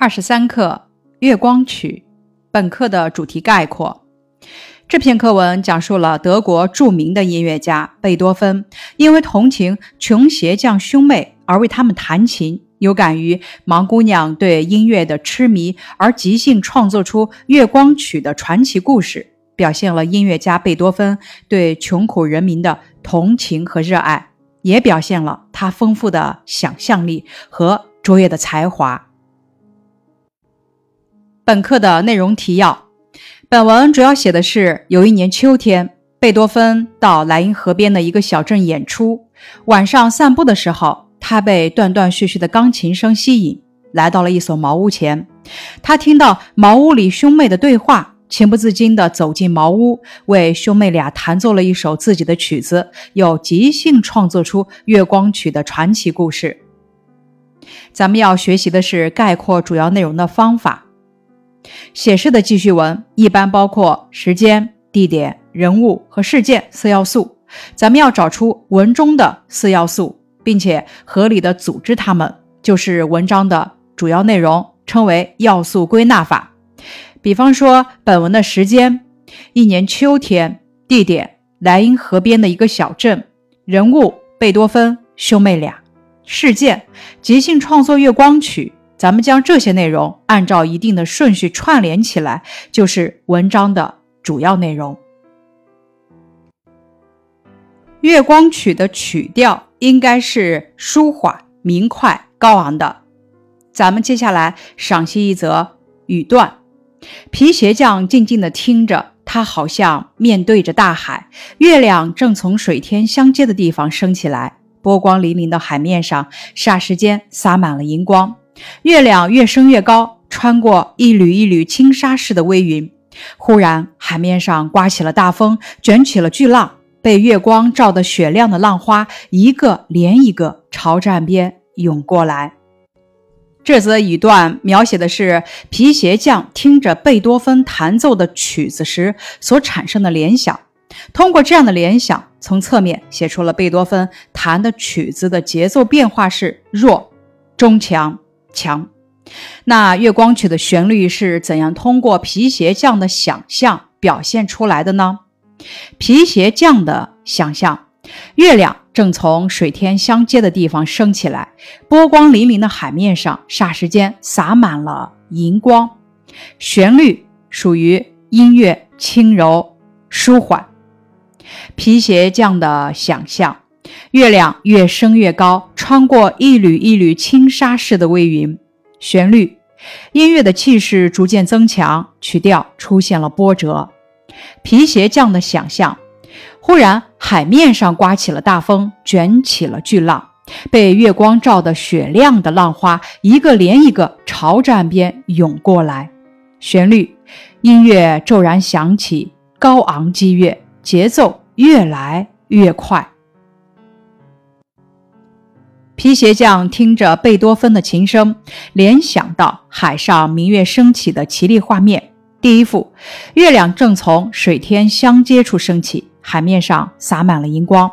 二十三课《月光曲》，本课的主题概括。这篇课文讲述了德国著名的音乐家贝多芬，因为同情穷鞋匠兄妹而为他们弹琴，有感于盲姑娘对音乐的痴迷，而即兴创作出《月光曲》的传奇故事，表现了音乐家贝多芬对穷苦人民的同情和热爱，也表现了他丰富的想象力和卓越的才华。本课的内容提要：本文主要写的是，有一年秋天，贝多芬到莱茵河边的一个小镇演出。晚上散步的时候，他被断断续续的钢琴声吸引，来到了一所茅屋前。他听到茅屋里兄妹的对话，情不自禁地走进茅屋，为兄妹俩弹奏了一首自己的曲子，又即兴创作出《月光曲》的传奇故事。咱们要学习的是概括主要内容的方法。写诗的记叙文一般包括时间、地点、人物和事件四要素。咱们要找出文中的四要素，并且合理的组织它们，就是文章的主要内容，称为要素归纳法。比方说，本文的时间：一年秋天；地点：莱茵河边的一个小镇；人物：贝多芬兄妹俩；事件：即兴创作《月光曲》。咱们将这些内容按照一定的顺序串联起来，就是文章的主要内容。月光曲的曲调应该是舒缓、明快、高昂的。咱们接下来赏析一则语段：皮鞋匠静静地听着，他好像面对着大海。月亮正从水天相接的地方升起来，波光粼粼的海面上，霎时间洒满了银光。月亮越升越高，穿过一缕一缕轻纱似的微云。忽然，海面上刮起了大风，卷起了巨浪。被月光照得雪亮的浪花，一个连一个朝着岸边涌过来。这则语段描写的是皮鞋匠听着贝多芬弹奏的曲子时所产生的联想。通过这样的联想，从侧面写出了贝多芬弹的曲子的节奏变化是弱、中强。强，那月光曲的旋律是怎样通过皮鞋匠的想象表现出来的呢？皮鞋匠的想象，月亮正从水天相接的地方升起来，波光粼粼的海面上霎时间洒满了银光。旋律属于音乐轻柔舒缓。皮鞋匠的想象。月亮越升越高，穿过一缕一缕轻纱似的微云。旋律，音乐的气势逐渐增强，曲调出现了波折。皮鞋匠的想象，忽然海面上刮起了大风，卷起了巨浪，被月光照得雪亮的浪花，一个连一个朝着岸边涌过来。旋律，音乐骤然响起，高昂激越，节奏越来越快。皮鞋匠听着贝多芬的琴声，联想到海上明月升起的绮丽画面。第一幅，月亮正从水天相接处升起，海面上洒满了银光。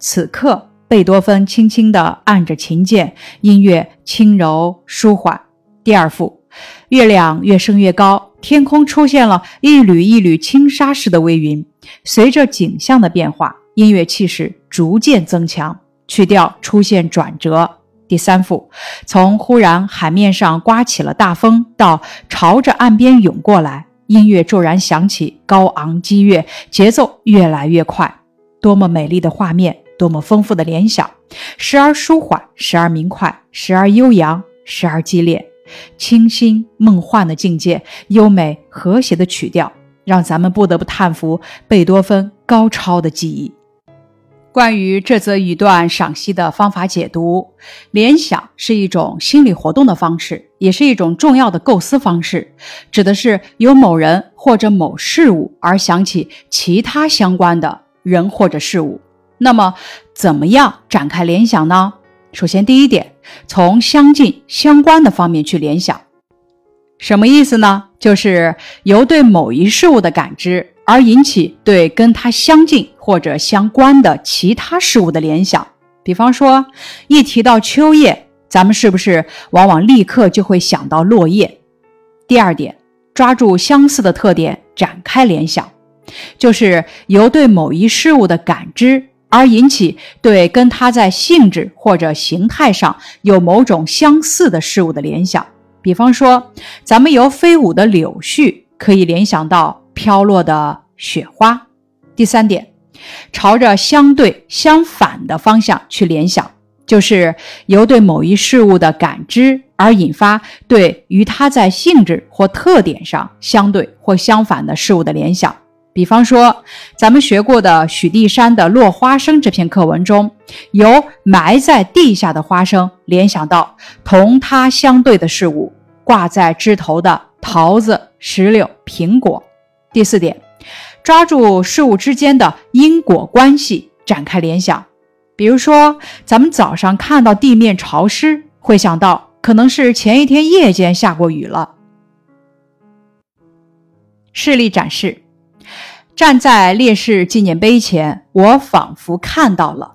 此刻，贝多芬轻轻地按着琴键，音乐轻柔舒缓。第二幅，月亮越升越高，天空出现了一缕一缕轻纱似的微云。随着景象的变化，音乐气势逐渐增强。曲调出现转折。第三幅，从忽然海面上刮起了大风，到朝着岸边涌过来，音乐骤然响起，高昂激越，节奏越来越快。多么美丽的画面，多么丰富的联想，时而舒缓，时而明快，时而悠扬，时而激烈，清新梦幻的境界，优美和谐的曲调，让咱们不得不叹服贝多芬高超的技艺。关于这则语段赏析的方法解读，联想是一种心理活动的方式，也是一种重要的构思方式，指的是由某人或者某事物而想起其他相关的人或者事物。那么，怎么样展开联想呢？首先，第一点，从相近相关的方面去联想，什么意思呢？就是由对某一事物的感知。而引起对跟它相近或者相关的其他事物的联想，比方说，一提到秋叶，咱们是不是往往立刻就会想到落叶？第二点，抓住相似的特点展开联想，就是由对某一事物的感知而引起对跟它在性质或者形态上有某种相似的事物的联想。比方说，咱们由飞舞的柳絮可以联想到飘落的雪花。第三点，朝着相对相反的方向去联想。就是由对某一事物的感知而引发对与它在性质或特点上相对或相反的事物的联想。比方说，咱们学过的许地山的《落花生》这篇课文中，由埋在地下的花生联想到同它相对的事物——挂在枝头的桃子、石榴、苹果。第四点，抓住事物之间的因果关系展开联想。比如说，咱们早上看到地面潮湿，会想到可能是前一天夜间下过雨了。示例展示：站在烈士纪念碑前，我仿佛看到了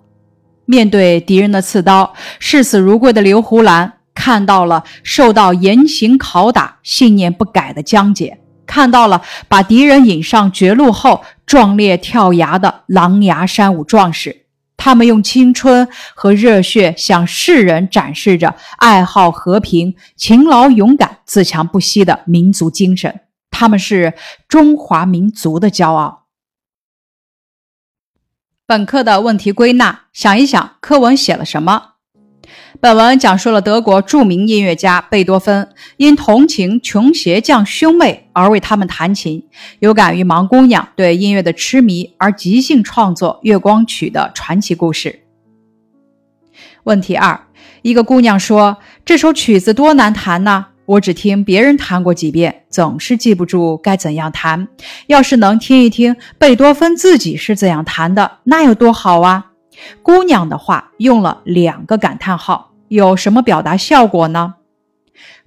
面对敌人的刺刀，视死如归的刘胡兰，看到了受到严刑拷打、信念不改的江姐，看到了把敌人引上绝路后壮烈跳崖的狼牙山五壮士。他们用青春和热血向世人展示着爱好和平、勤劳勇敢、自强不息的民族精神。他们是中华民族的骄傲。本课的问题归纳：想一想，课文写了什么？本文讲述了德国著名音乐家贝多芬因同情穷鞋匠兄妹而为他们弹琴，有感于盲姑娘对音乐的痴迷而即兴创作《月光曲》的传奇故事。问题二：一个姑娘说：“这首曲子多难弹呢？我只听别人弹过几遍，总是记不住该怎样弹。要是能听一听贝多芬自己是怎样弹的，那有多好啊！”姑娘的话用了两个感叹号。有什么表达效果呢？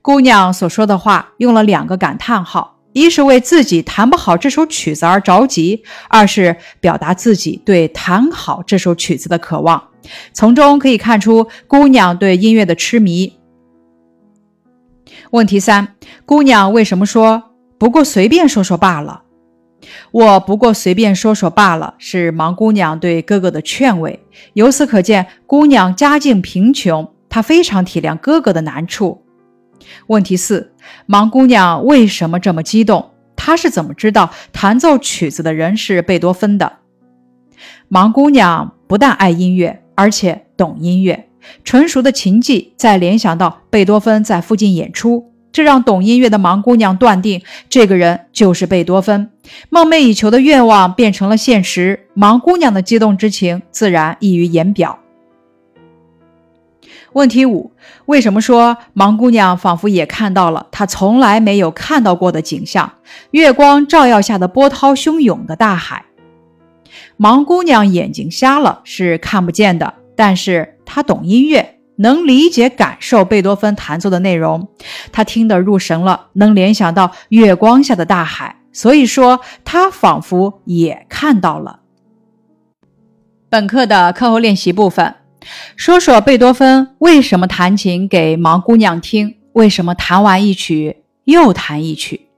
姑娘所说的话用了两个感叹号，一是为自己弹不好这首曲子而着急，二是表达自己对弹好这首曲子的渴望。从中可以看出姑娘对音乐的痴迷。问题三：姑娘为什么说不过随便说说罢了？我不过随便说说罢了，是盲姑娘对哥哥的劝慰。由此可见，姑娘家境贫穷。他非常体谅哥哥的难处。问题四：盲姑娘为什么这么激动？她是怎么知道弹奏曲子的人是贝多芬的？盲姑娘不但爱音乐，而且懂音乐。纯熟的琴技再联想到贝多芬在附近演出，这让懂音乐的盲姑娘断定这个人就是贝多芬。梦寐以求的愿望变成了现实，盲姑娘的激动之情自然溢于言表。问题五：为什么说盲姑娘仿佛也看到了她从来没有看到过的景象——月光照耀下的波涛汹涌的大海？盲姑娘眼睛瞎了，是看不见的，但是她懂音乐，能理解、感受贝多芬弹奏的内容，她听得入神了，能联想到月光下的大海，所以说她仿佛也看到了。本课的课后练习部分。说说贝多芬为什么弹琴给盲姑娘听？为什么弹完一曲又弹一曲？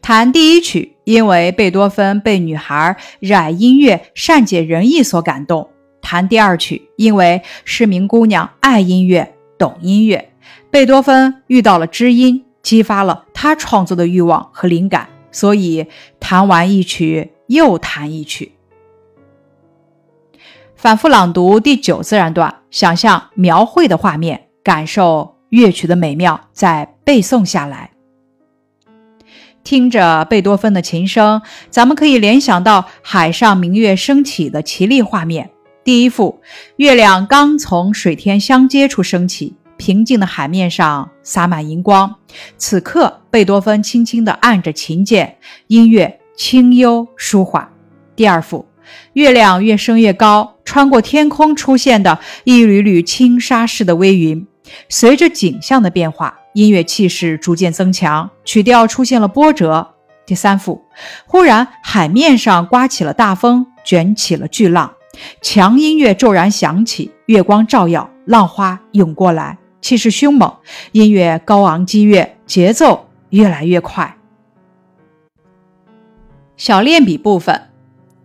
弹第一曲，因为贝多芬被女孩热爱音乐、善解人意所感动；弹第二曲，因为是名姑娘爱音乐、懂音乐，贝多芬遇到了知音，激发了他创作的欲望和灵感，所以弹完一曲又弹一曲。反复朗读第九自然段，想象描绘的画面，感受乐曲的美妙，再背诵下来。听着贝多芬的琴声，咱们可以联想到海上明月升起的绮丽画面。第一幅，月亮刚从水天相接处升起，平静的海面上洒满银光。此刻，贝多芬轻轻地按着琴键，音乐清幽舒缓。第二幅。月亮越升越高，穿过天空出现的一缕缕轻纱似的微云，随着景象的变化，音乐气势逐渐增强，曲调出现了波折。第三幅，忽然海面上刮起了大风，卷起了巨浪，强音乐骤然响起，月光照耀，浪花涌过来，气势凶猛，音乐高昂激越，节奏越来越快。小练笔部分，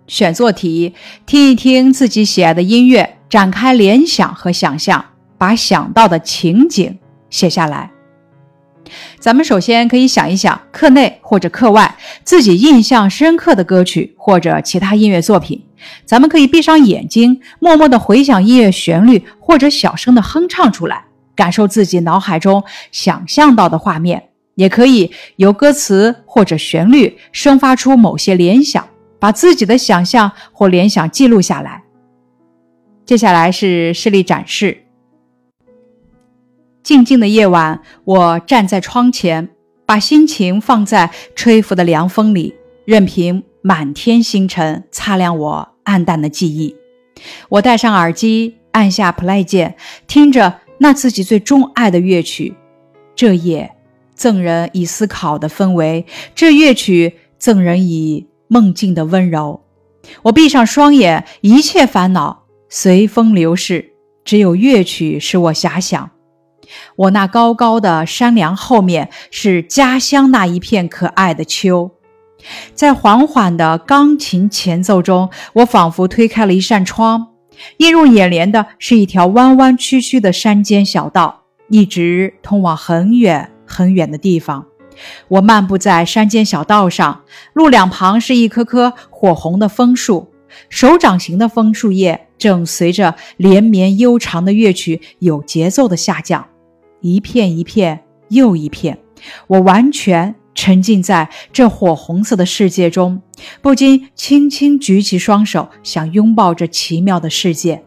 选做题，听一听自己喜爱的音乐，展开联想和想象，把想到的情景写下来。咱们首先可以想一想，课内或者课外自己印象深刻的歌曲或者其他音乐作品。咱们可以闭上眼睛，默默地回想音乐旋律，或者小声地哼唱出来，感受自己脑海中想象到的画面。也可以由歌词或者旋律生发出某些联想，把自己的想象或联想记录下来。接下来是示例展示。静静的夜晚，我站在窗前，把心情放在吹拂的凉风里，任凭满天星辰擦亮我暗淡的记忆。我戴上耳机，按下 play 键，听着那自己最钟爱的乐曲。这夜，赠人以思考的氛围；这乐曲，赠人以梦境的温柔。我闭上双眼，一切烦恼随风流逝，只有乐曲使我遐想。我那高高的山梁后面是家乡那一片可爱的秋，在缓缓的钢琴前奏中，我仿佛推开了一扇窗，映入眼帘的是一条弯弯曲曲的山间小道，一直通往很远很远的地方。我漫步在山间小道上，路两旁是一棵棵火红的枫树，手掌形的枫树叶正随着连绵悠长的乐曲有节奏的下降。一片一片又一片，我完全沉浸在这火红色的世界中，不禁轻轻举起双手，想拥抱这奇妙的世界。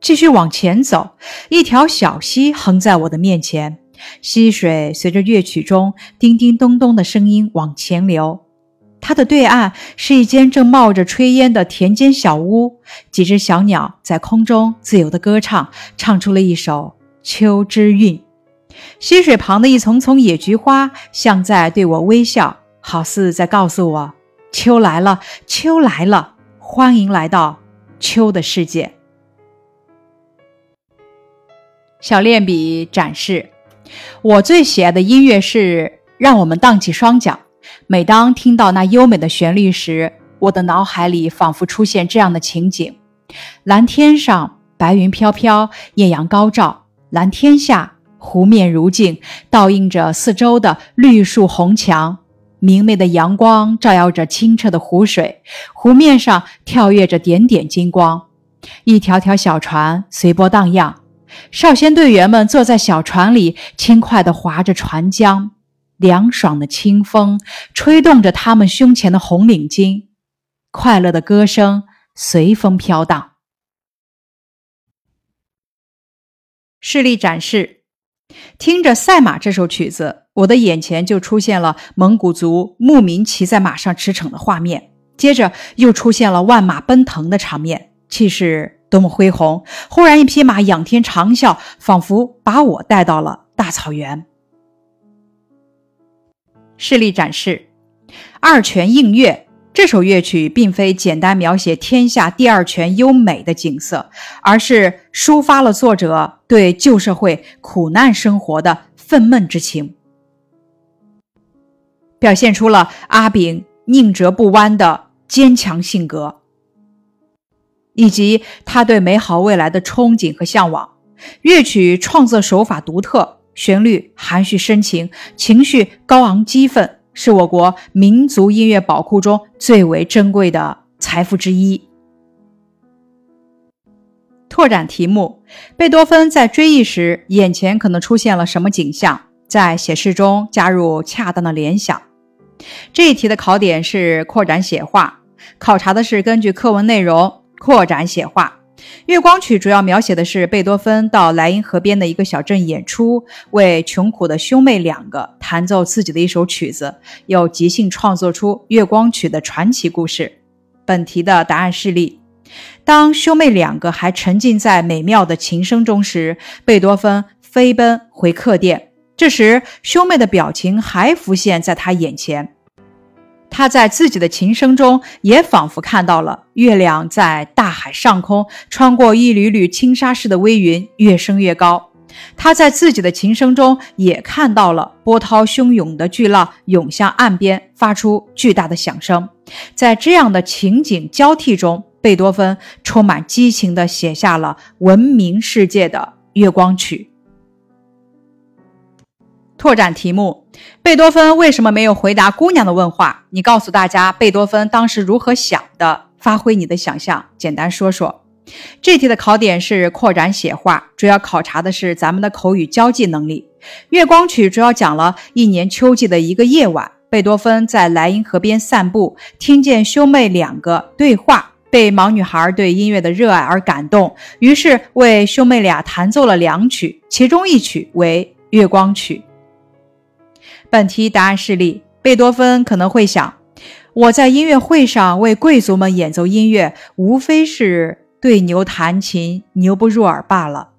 继续往前走，一条小溪横在我的面前，溪水随着乐曲中叮叮咚咚的声音往前流。它的对岸是一间正冒着炊烟的田间小屋，几只小鸟在空中自由地歌唱，唱出了一首。秋之韵，溪水旁的一丛丛野菊花像在对我微笑，好似在告诉我：秋来了，秋来了，欢迎来到秋的世界。小练笔展示，我最喜爱的音乐是让我们荡起双桨。每当听到那优美的旋律时，我的脑海里仿佛出现这样的情景：蓝天上白云飘飘，艳阳高照。蓝天下，湖面如镜，倒映着四周的绿树红墙。明媚的阳光照耀着清澈的湖水，湖面上跳跃着点点金光。一条条小船随波荡漾，少先队员们坐在小船里，轻快地划着船桨。凉爽的清风吹动着他们胸前的红领巾，快乐的歌声随风飘荡。示例展示，听着《赛马》这首曲子，我的眼前就出现了蒙古族牧民骑在马上驰骋的画面，接着又出现了万马奔腾的场面，气势多么恢宏！忽然，一匹马仰天长啸，仿佛把我带到了大草原。示例展示，二泉映月。这首乐曲并非简单描写天下第二泉优美的景色，而是抒发了作者对旧社会苦难生活的愤懑之情，表现出了阿炳宁折不弯的坚强性格，以及他对美好未来的憧憬和向往。乐曲创作手法独特，旋律含蓄深情，情绪高昂激愤。是我国民族音乐宝库中最为珍贵的财富之一。拓展题目：贝多芬在追忆时，眼前可能出现了什么景象？在写诗中加入恰当的联想。这一题的考点是扩展写话，考察的是根据课文内容扩展写画。《月光曲》主要描写的是贝多芬到莱茵河边的一个小镇演出，为穷苦的兄妹两个弹奏自己的一首曲子，又即兴创作出《月光曲》的传奇故事。本题的答案示例：当兄妹两个还沉浸在美妙的琴声中时，贝多芬飞奔回客店，这时兄妹的表情还浮现在他眼前。他在自己的琴声中也仿佛看到了月亮在大海上空穿过一缕缕轻纱似的微云，越升越高。他在自己的琴声中也看到了波涛汹涌的巨浪涌向岸边，发出巨大的响声。在这样的情景交替中，贝多芬充满激情地写下了闻名世界的《月光曲》。拓展题目：贝多芬为什么没有回答姑娘的问话？你告诉大家贝多芬当时如何想的？发挥你的想象，简单说说。这题的考点是扩展写话，主要考察的是咱们的口语交际能力。《月光曲》主要讲了一年秋季的一个夜晚，贝多芬在莱茵河边散步，听见兄妹两个对话，被盲女孩对音乐的热爱而感动，于是为兄妹俩弹奏了两曲，其中一曲为《月光曲》。本题答案示例：贝多芬可能会想，我在音乐会上为贵族们演奏音乐，无非是对牛弹琴，牛不入耳罢了。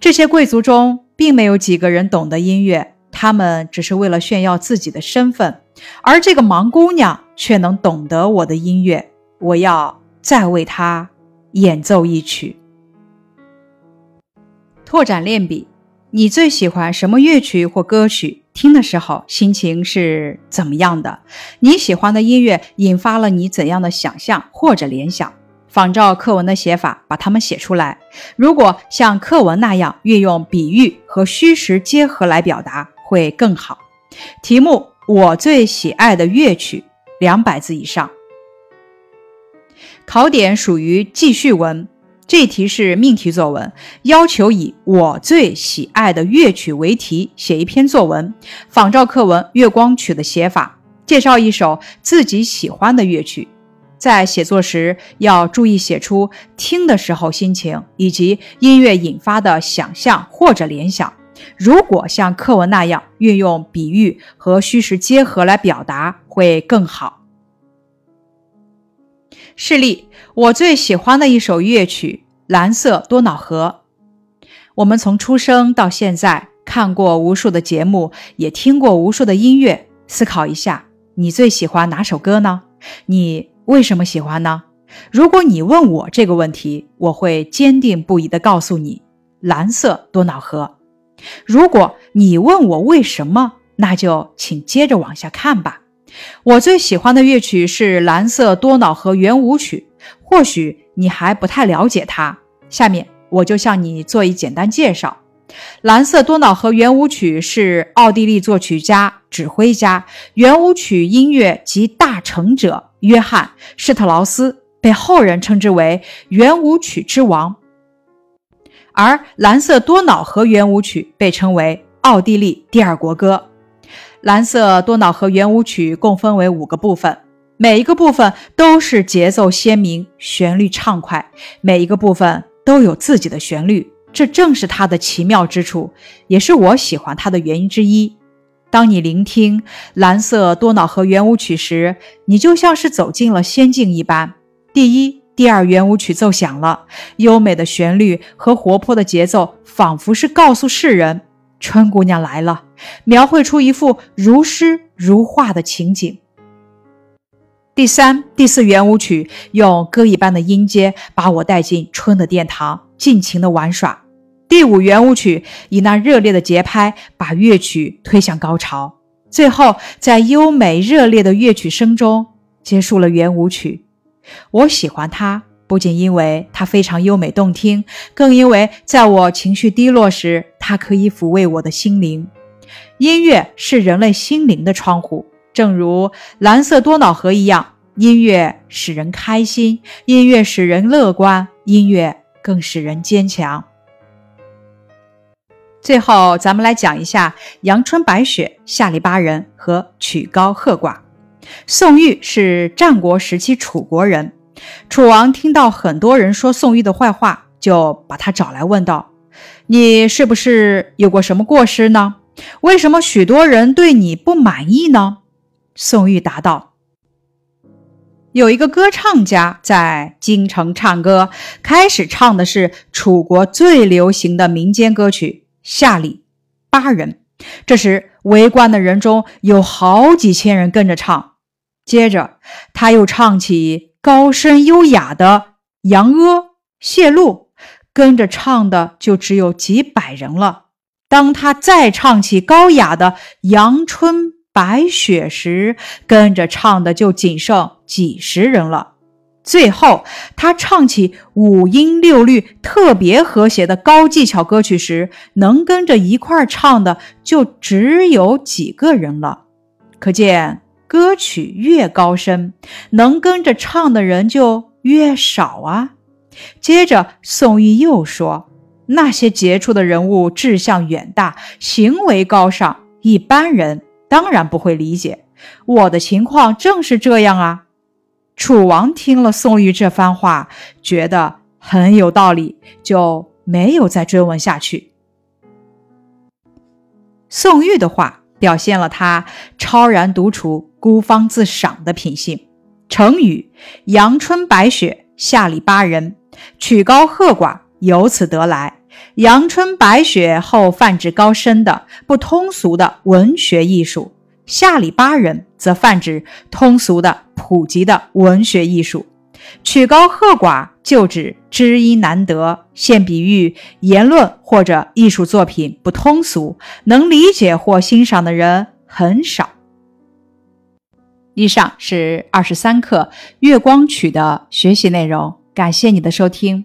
这些贵族中并没有几个人懂得音乐，他们只是为了炫耀自己的身份。而这个盲姑娘却能懂得我的音乐，我要再为她演奏一曲。拓展练笔，你最喜欢什么乐曲或歌曲？听的时候心情是怎么样的？你喜欢的音乐引发了你怎样的想象或者联想？仿照课文的写法，把它们写出来。如果像课文那样运用比喻和虚实结合来表达，会更好。题目：我最喜爱的乐曲，两百字以上。考点属于记叙文。这题是命题作文，要求以我最喜爱的乐曲为题写一篇作文，仿照课文《月光曲》的写法，介绍一首自己喜欢的乐曲。在写作时要注意写出听的时候心情以及音乐引发的想象或者联想。如果像课文那样运用比喻和虚实结合来表达，会更好。示例：我最喜欢的一首乐曲《蓝色多瑙河》。我们从出生到现在看过无数的节目，也听过无数的音乐。思考一下，你最喜欢哪首歌呢？你为什么喜欢呢？如果你问我这个问题，我会坚定不移地告诉你：蓝色多瑙河。如果你问我为什么，那就请接着往下看吧。我最喜欢的乐曲是《蓝色多瑙河圆舞曲》，或许你还不太了解它。下面我就向你做一简单介绍。《蓝色多瑙河圆舞曲》是奥地利作曲家、指挥家、圆舞曲音乐集大成者约翰·施特劳斯，被后人称之为圆舞曲之王。而《蓝色多瑙河圆舞曲》被称为奥地利第二国歌。蓝色多瑙河圆舞曲共分为五个部分，每一个部分都是节奏鲜明、旋律畅快，每一个部分都有自己的旋律，这正是它的奇妙之处，也是我喜欢它的原因之一。当你聆听蓝色多瑙河圆舞曲时，你就像是走进了仙境一般。第一、第二圆舞曲奏响了，优美的旋律和活泼的节奏，仿佛是告诉世人。春姑娘来了，描绘出一幅如诗如画的情景。第三、第四圆舞曲用歌一般的音阶把我带进春的殿堂，尽情的玩耍。第五圆舞曲以那热烈的节拍把乐曲推向高潮，最后在优美热烈的乐曲声中结束了圆舞曲。我喜欢它。不仅因为它非常优美动听，更因为在我情绪低落时，它可以抚慰我的心灵。音乐是人类心灵的窗户，正如蓝色多瑙河一样，音乐使人开心，音乐使人乐观，音乐更使人坚强。最后，咱们来讲一下阳春白雪、下里巴人和曲高和寡。宋玉是战国时期楚国人。楚王听到很多人说宋玉的坏话，就把他找来问道：“你是不是有过什么过失呢？为什么许多人对你不满意呢？”宋玉答道：“有一个歌唱家在京城唱歌，开始唱的是楚国最流行的民间歌曲《下里巴人》。这时围观的人中有好几千人跟着唱。接着，他又唱起高声优雅的《杨阿》《谢露》，跟着唱的就只有几百人了。当他再唱起高雅的《阳春白雪》时，跟着唱的就仅剩几十人了。最后，他唱起五音六律特别和谐的高技巧歌曲时，能跟着一块唱的就只有几个人了。可见，歌曲越高深，能跟着唱的人就越少啊。接着，宋玉又说：“那些杰出的人物志向远大，行为高尚，一般人当然不会理解。我的情况正是这样啊。”楚王听了宋玉这番话，觉得很有道理，就没有再追问下去。宋玉的话表现了他超然独处、孤芳自赏的品性。成语“阳春白雪，下里巴人”，曲高和寡由此得来。阳春白雪后泛指高深的、不通俗的文学艺术。下里巴人则泛指通俗的、普及的文学艺术，曲高和寡就指知音难得，现比喻言论或者艺术作品不通俗，能理解或欣赏的人很少。以上是二十三课《月光曲》的学习内容，感谢你的收听。